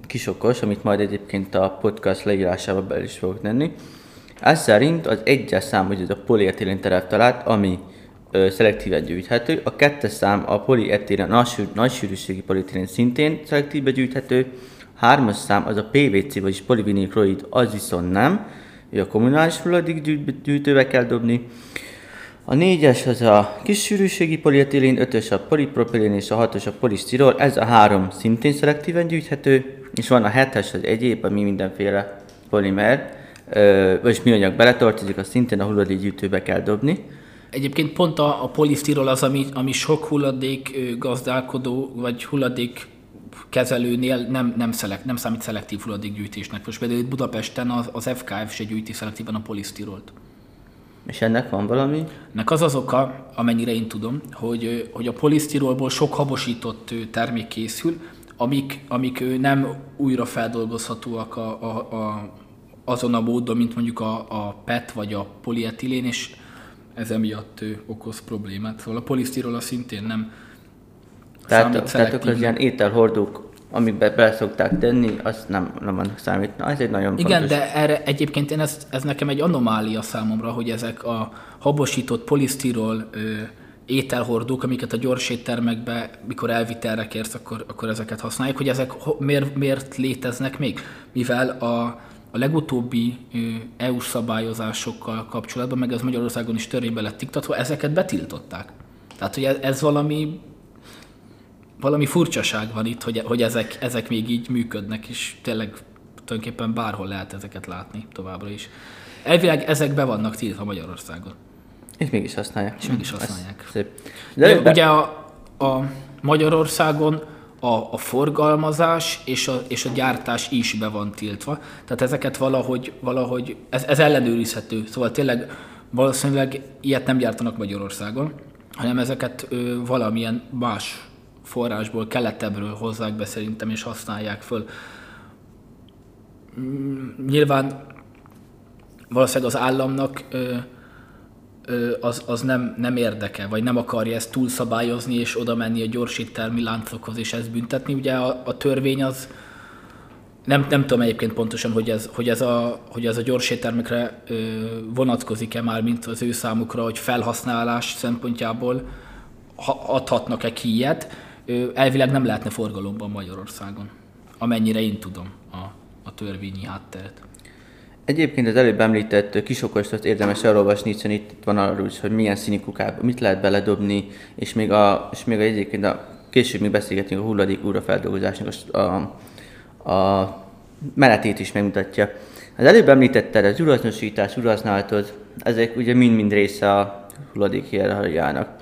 B: kisokos, amit majd egyébként a podcast leírásába be is fogok tenni. Ez szerint az egyes szám, hogy ez a polietilén talált, ami ö, szelektíven gyűjthető, a kettes szám a polietilén, nagy, nagy sűrűségi polietilén szintén szelektíve gyűjthető, hármas szám az a PVC, vagyis polivinilklorid, az viszont nem, a kommunális hulladék gyűjtőbe kell dobni. A négyes az a kis sűrűségi polietilén, ötös a polipropilén és a hatos a polisztirol, ez a három szintén szelektíven gyűjthető, és van a hetes, az egyéb, ami mindenféle polimer, vagyis műanyag beletartozik, azt szintén a hulladékgyűjtőbe kell dobni.
C: Egyébként pont a, a polisztirol az, ami, ami sok hulladék gazdálkodó, vagy hulladék kezelőnél nem, nem, szelek, nem számít szelektív hulladékgyűjtésnek. Most például itt Budapesten az, az FKF se gyűjti szelektíven a polisztirolt.
B: És ennek van valami?
C: Ennek az az oka, amennyire én tudom, hogy, hogy a polisztirolból sok habosított termék készül, amik, amik nem újra feldolgozhatóak a, a, a, azon a módon, mint mondjuk a, a PET vagy a polietilén, és ez emiatt okoz problémát. Szóval a polisztirol szintén nem
B: tehát, tehát akkor az ilyen ételhordók, amikbe be szokták tenni, azt nem, nem annak számít. Na, ez egy nagyon
C: Igen,
B: fontos.
C: de erre egyébként én ez, ez nekem egy anomália számomra, hogy ezek a habosított polisztirol ö, ételhordók, amiket a gyors éttermekbe, mikor elvitelre kérsz, akkor, akkor ezeket használják, hogy ezek miért, miért léteznek még? Mivel a, a legutóbbi EU-s szabályozásokkal kapcsolatban, meg ez Magyarországon is törvénybe lett iktatva, ezeket betiltották. Tehát, hogy ez, ez valami valami furcsaság van itt, hogy, hogy ezek, ezek még így működnek, és tényleg tulajdonképpen bárhol lehet ezeket látni továbbra is. Elvileg ezek be vannak tiltva Magyarországon.
B: És mégis használják.
C: És mégis használják.
B: szép.
C: De, de, ugye a, a Magyarországon a, a forgalmazás és a, és a gyártás is be van tiltva. Tehát ezeket valahogy, valahogy ez, ez ellenőrizhető. Szóval tényleg valószínűleg ilyet nem gyártanak Magyarországon, hanem ezeket ö, valamilyen más forrásból, keletebbről hozzák be szerintem, és használják föl. Mm, nyilván valószínűleg az államnak az, az nem, nem érdeke, vagy nem akarja ezt túlszabályozni, és oda menni a gyorsíttermi láncokhoz, és ezt büntetni. Ugye a, a törvény az, nem, nem tudom egyébként pontosan, hogy ez, hogy ez a, hogy ez a gyorséttermekre ö, vonatkozik-e már, mint az ő számukra, hogy felhasználás szempontjából ha, adhatnak-e ki ilyet elvileg nem lehetne forgalomban Magyarországon, amennyire én tudom a, a törvényi hátteret.
B: Egyébként az előbb említett kisokostot érdemes elolvasni, hiszen itt van arról is, hogy milyen színű kukába mit lehet beledobni, és még, a, és még a, egyébként a, később még beszélgetünk a hulladék újrafeldolgozásnak a, a, a menetét is megmutatja. Az előbb említetted az urasznosítás, urasználatod, ezek ugye mind-mind része a hulladék hierarchiának.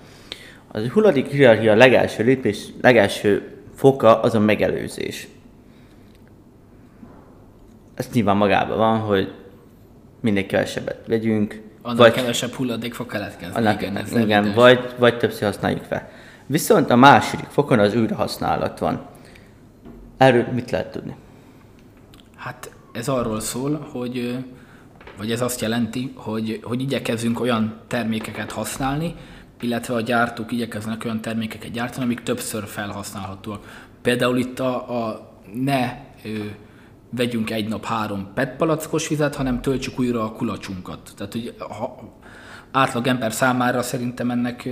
B: Az hulladék hierarchia legelső lépés, legelső foka az a megelőzés. Ez nyilván magában van, hogy minél kevesebbet vegyünk.
C: Annál vagy, kevesebb hulladék fog keletkezni.
B: Annak, igen, ez igen vagy, vagy többször használjuk fel. Viszont a második fokon az újrahasználat van. Erről mit lehet tudni?
C: Hát ez arról szól, hogy vagy ez azt jelenti, hogy, hogy igyekezzünk olyan termékeket használni, illetve a gyártók igyekeznek olyan termékeket gyártani, amik többször felhasználhatóak. Például itt a, a ne ö, vegyünk egy nap három PET palackos vizet, hanem töltsük újra a kulacsunkat. Tehát, hogy ha, átlag ember számára szerintem ennek,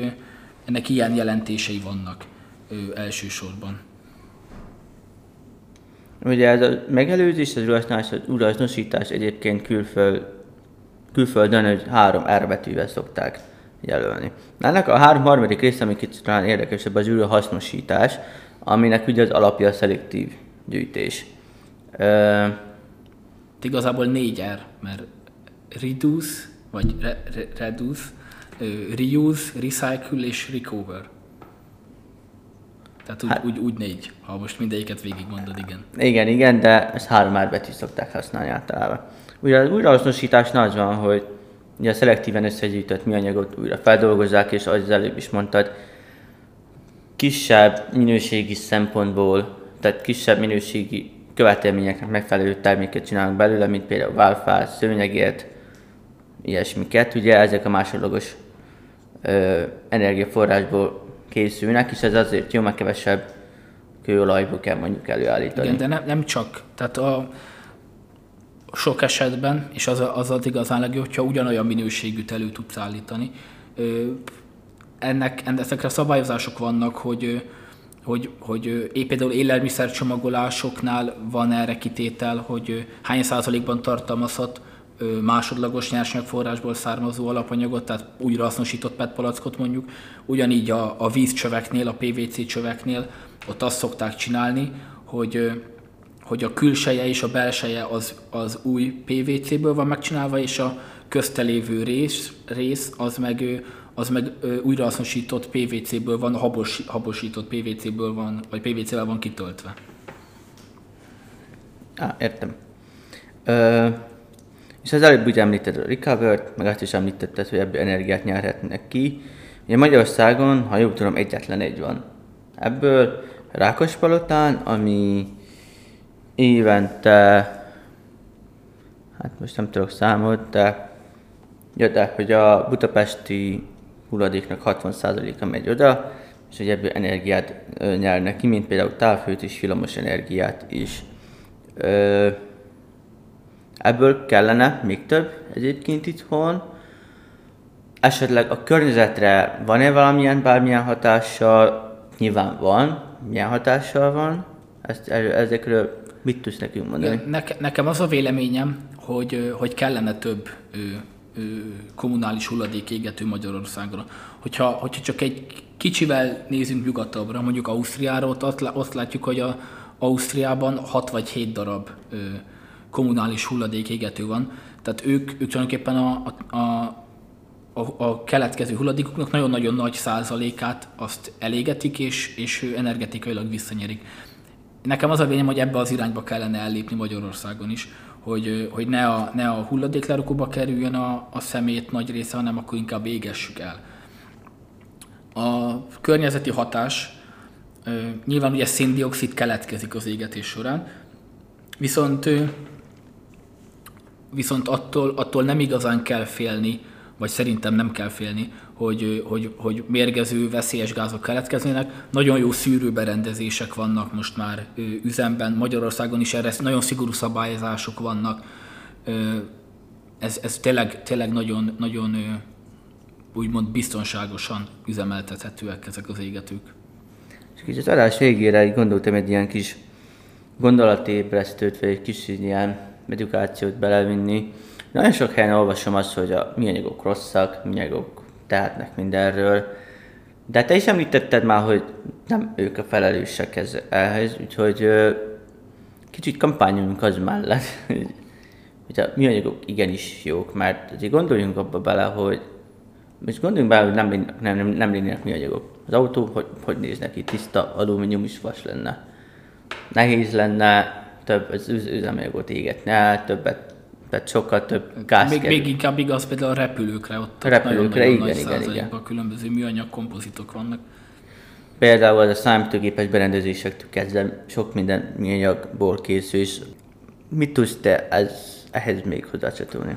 C: ennek ilyen jelentései vannak ö, elsősorban.
B: Ugye ez a megelőzés, az urasznosítás egyébként külföld, külföldön, hogy három R betűvel szokták jelölni. Ennek a három harmadik része, ami kicsit talán érdekesebb, az űrő hasznosítás, aminek ugye az alapja a szelektív gyűjtés.
C: Uh, Igazából négy R, mert reduce, vagy re, re, reduce, reuse, recycle és recover. Tehát úgy, hát, úgy, úgy négy, ha most mindegyiket végigmondod, igen.
B: Igen, igen, de ezt három betűt szokták használni általában. Ugye az újrahasznosításnál az van, hogy ugye a szelektíven összegyűjtött műanyagot újra feldolgozzák, és az előbb is mondtad, kisebb minőségi szempontból, tehát kisebb minőségi követelményeknek megfelelő terméket csinálunk belőle, mint például válfát, szőnyegért, ilyesmiket. Ugye ezek a másodlagos ö, energiaforrásból készülnek, és ez azért jó, mert kevesebb kőolajból kell mondjuk előállítani.
C: Igen, de nem, nem csak. Tehát a, sok esetben, és az, az az igazán legjobb, hogyha ugyanolyan minőségűt elő tudsz állítani. Ennek, ezekre szabályozások vannak, hogy, hogy, hogy épp például élelmiszercsomagolásoknál van erre kitétel, hogy hány százalékban tartalmazhat másodlagos nyersanyagforrásból származó alapanyagot, tehát újrahasznosított PET palackot mondjuk. Ugyanígy a, a vízcsöveknél, a PVC csöveknél ott azt szokták csinálni, hogy hogy a külseje és a belseje az, az új PVC-ből van megcsinálva, és a köztelévő rész, rész az meg, az meg újrahasznosított PVC-ből van, habos, habosított PVC-ből van, vagy PVC-vel van kitöltve.
B: Á, értem. Ö, és az előbb úgy említed a recover meg azt is említetted, hogy ebből energiát nyerhetnek ki. Ugye Magyarországon, ha jól tudom, egyetlen egy van. Ebből Rákospalotán, ami évente, hát most nem tudok számot, de, de hogy a budapesti hulladéknak 60%-a megy oda, és hogy ebből energiát nyernek ki, mint például távfőt és villamos energiát is. Ö, ebből kellene még több egyébként itthon. Esetleg a környezetre van-e valamilyen bármilyen hatással? Nyilván van. Milyen hatással van? Ezt, ezekről mit tudsz nekünk mondani?
C: Neke, nekem az a véleményem, hogy, hogy kellene több kommunális hulladékégető Magyarországra. Hogyha, hogyha csak egy kicsivel nézünk nyugatabbra, mondjuk Ausztriára, ott, ott látjuk, hogy a Ausztriában 6 vagy 7 darab ö, kommunális hulladékégető van. Tehát ők, ők tulajdonképpen a, a, a, a keletkező hulladékoknak nagyon-nagyon nagy százalékát azt elégetik, és, és energetikailag visszanyerik. Nekem az a véleményem, hogy ebbe az irányba kellene ellépni Magyarországon is, hogy, hogy ne, a, ne a hulladéklerakóba kerüljön a, a szemét nagy része, hanem akkor inkább égessük el. A környezeti hatás, nyilván ugye széndiokszid keletkezik az égetés során, viszont, viszont attól, attól nem igazán kell félni, vagy szerintem nem kell félni, hogy, hogy, hogy mérgező, veszélyes gázok keletkeznének. Nagyon jó szűrőberendezések vannak most már üzemben, Magyarországon is erre nagyon szigorú szabályozások vannak. Ez, ez tényleg, tényleg nagyon, nagyon úgymond biztonságosan üzemeltethetőek ezek az égetők.
B: És kicsit az adás végére gondoltam egy ilyen kis gondolatébresztőt, vagy egy kis ilyen edukációt belevinni. Nagyon sok helyen olvasom azt, hogy a anyagok rosszak, anyagok tehetnek mindenről, de te is említetted már, hogy nem ők a felelősek ez, ehhez, úgyhogy kicsit kampányoljunk az mellett, (laughs) hogy a anyagok igenis jók, mert azért gondoljunk abba bele, hogy most gondoljunk bele, hogy nem, nem, nem, nem lennének anyagok. Az autó hogy, hogy néz neki? Tiszta alumínium is vas lenne. Nehéz lenne, több az üzemanyagot égetne, többet tehát sokkal több gáz
C: még, még inkább igaz például a repülőkre, ott a repülőkre, nagyon, igen, nagy igen, igen. különböző műanyag kompozitok vannak.
B: Például az a számítógépes berendezésektől kezdve sok minden műanyagból készül, és mit tudsz te ez, ehhez még hozzácsatolni?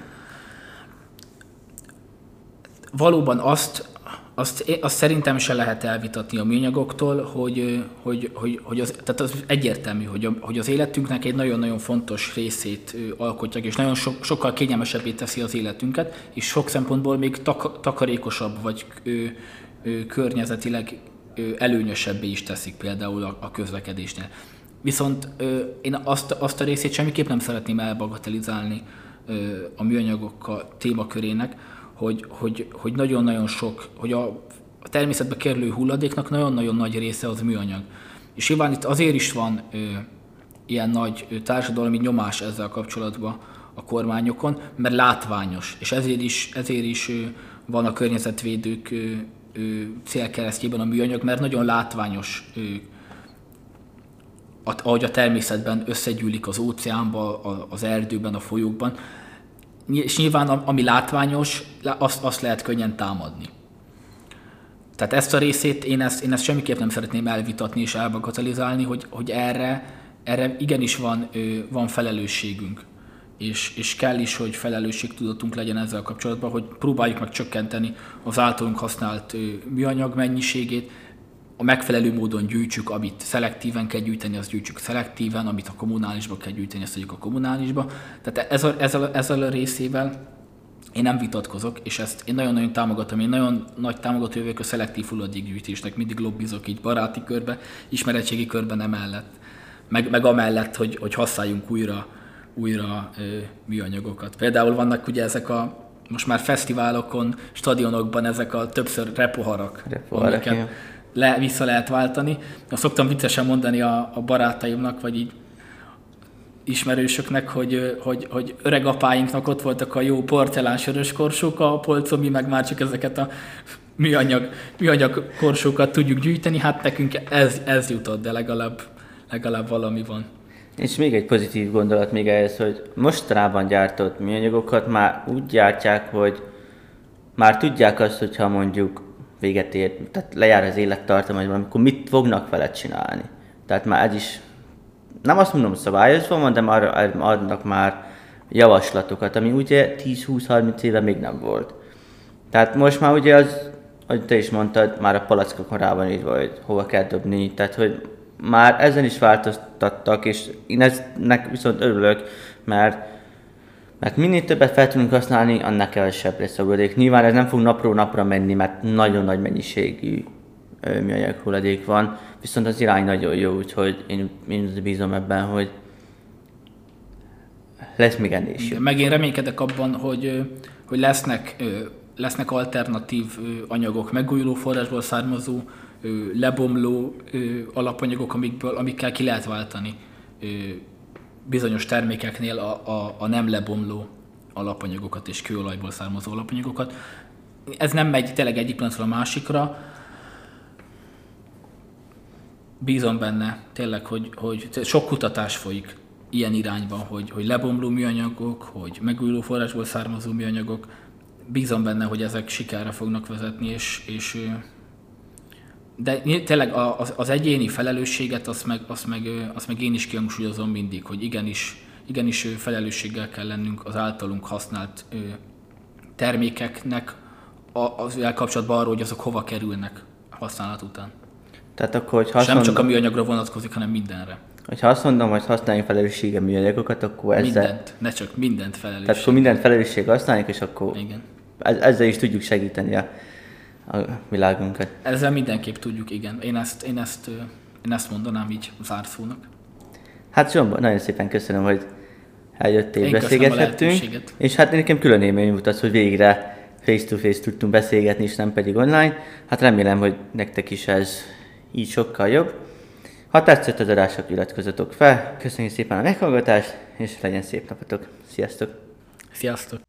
C: Valóban azt, azt, azt szerintem se lehet elvitatni a műanyagoktól, hogy, hogy, hogy, hogy az, tehát az egyértelmű, hogy, a, hogy az életünknek egy nagyon-nagyon fontos részét alkotják, és nagyon so, sokkal kényelmesebbé teszi az életünket, és sok szempontból még tak, takarékosabb, vagy ö, ö, környezetileg ö, előnyösebbé is teszik például a, a közlekedésnél. Viszont ö, én azt, azt a részét semmiképp nem szeretném elbagatelizálni ö, a műanyagok témakörének, hogy, hogy, hogy nagyon-nagyon sok, hogy a, a természetbe kerülő hulladéknak nagyon-nagyon nagy része az műanyag. És nyilván itt azért is van ö, ilyen nagy társadalmi nyomás ezzel kapcsolatban a kormányokon, mert látványos, és ezért is, ezért is ö, van a környezetvédők ö, ö, célkeresztjében a műanyag, mert nagyon látványos, ö, ahogy a természetben összegyűlik az óceánban, az erdőben, a folyókban, és nyilván ami látványos, azt, azt lehet könnyen támadni. Tehát ezt a részét én ezt, én ezt semmiképp nem szeretném elvitatni és elbagatalizálni, hogy, hogy erre, erre igenis van, van felelősségünk. És, és kell is, hogy felelősségtudatunk legyen ezzel kapcsolatban, hogy próbáljuk meg csökkenteni az általunk használt műanyag mennyiségét, a megfelelő módon gyűjtsük, amit szelektíven kell gyűjteni, azt gyűjtsük szelektíven, amit a kommunálisba kell gyűjteni, azt tegyük a kommunálisba. Tehát ezzel, ezzel, ezzel a részével én nem vitatkozok, és ezt én nagyon-nagyon támogatom. Én nagyon nagy támogató vagyok a szelektív hulladékgyűjtésnek, mindig lobbizok így baráti körbe, ismeretségi körben emellett. Meg, meg amellett, hogy, hogy használjunk újra, újra ö, műanyagokat. Például vannak ugye ezek a most már fesztiválokon, stadionokban ezek a többször repoharak,
B: repoharak amiket,
C: le, vissza lehet váltani. Azt szoktam viccesen mondani a, a barátaimnak, vagy így ismerősöknek, hogy, hogy, hogy öreg apáinknak ott voltak a jó porcelán sörös korsók a polcon, mi meg már csak ezeket a műanyag, műanyag korsókat tudjuk gyűjteni, hát nekünk ez, ez jutott, de legalább, legalább valami van.
B: És még egy pozitív gondolat még ehhez, hogy mostanában gyártott műanyagokat már úgy gyártják, hogy már tudják azt, hogyha mondjuk véget ér, tehát lejár az élettartam, hogy amikor mit fognak vele csinálni. Tehát már ez is, nem azt mondom szabályozva van, de már adnak már javaslatokat, ami ugye 10-20-30 éve még nem volt. Tehát most már ugye az, hogy te is mondtad, már a palackokon rá van írva, hogy hova kell dobni, tehát hogy már ezen is változtattak, és én eznek viszont örülök, mert mert minél többet fel tudunk használni, annál kevesebb lesz a hulladék. Nyilván ez nem fog napról napra menni, mert nagyon nagy mennyiségű műanyag hulladék van, viszont az irány nagyon jó, úgyhogy én, én bízom ebben, hogy lesz még ennél is.
C: Meg én reménykedek abban, hogy, hogy lesznek, lesznek alternatív anyagok, megújuló forrásból származó, lebomló alapanyagok, amikből, amikkel ki lehet váltani bizonyos termékeknél a, a, a nem lebomló alapanyagokat és kőolajból származó alapanyagokat. Ez nem megy tényleg egyik pillanatról a másikra. Bízom benne tényleg, hogy, hogy sok kutatás folyik ilyen irányba, hogy, hogy lebomló műanyagok, hogy megújuló forrásból származó műanyagok. Bízom benne, hogy ezek sikerre fognak vezetni, és, és de tényleg az, az egyéni felelősséget, azt meg, azt, meg, azt meg én is kihangsúlyozom mindig, hogy igenis, igenis felelősséggel kell lennünk az általunk használt termékeknek az kapcsolatban arról, hogy azok hova kerülnek használat után.
B: Tehát akkor, hogy
C: És nem csak a műanyagra vonatkozik, hanem mindenre.
B: Ha azt mondom, hogy használjunk felelőssége műanyagokat, akkor ezzel...
C: Mindent, ne csak mindent felelősség.
B: Tehát akkor mindent felelősség használjuk, és akkor
C: Igen.
B: ezzel is tudjuk segíteni a a világunkat.
C: Ezzel mindenképp tudjuk, igen. Én ezt, én ezt, én ezt mondanám így zárszónak.
B: Hát Zsomba, nagyon szépen köszönöm, hogy eljöttél, én beszélgethettünk. És hát nekem külön élmény volt az, hogy végre face-to-face tudtunk beszélgetni, és nem pedig online. Hát remélem, hogy nektek is ez így sokkal jobb. Ha tetszett az adás, akkor iratkozzatok fel. Köszönjük szépen a meghallgatást, és legyen szép napotok. Sziasztok!
C: Sziasztok!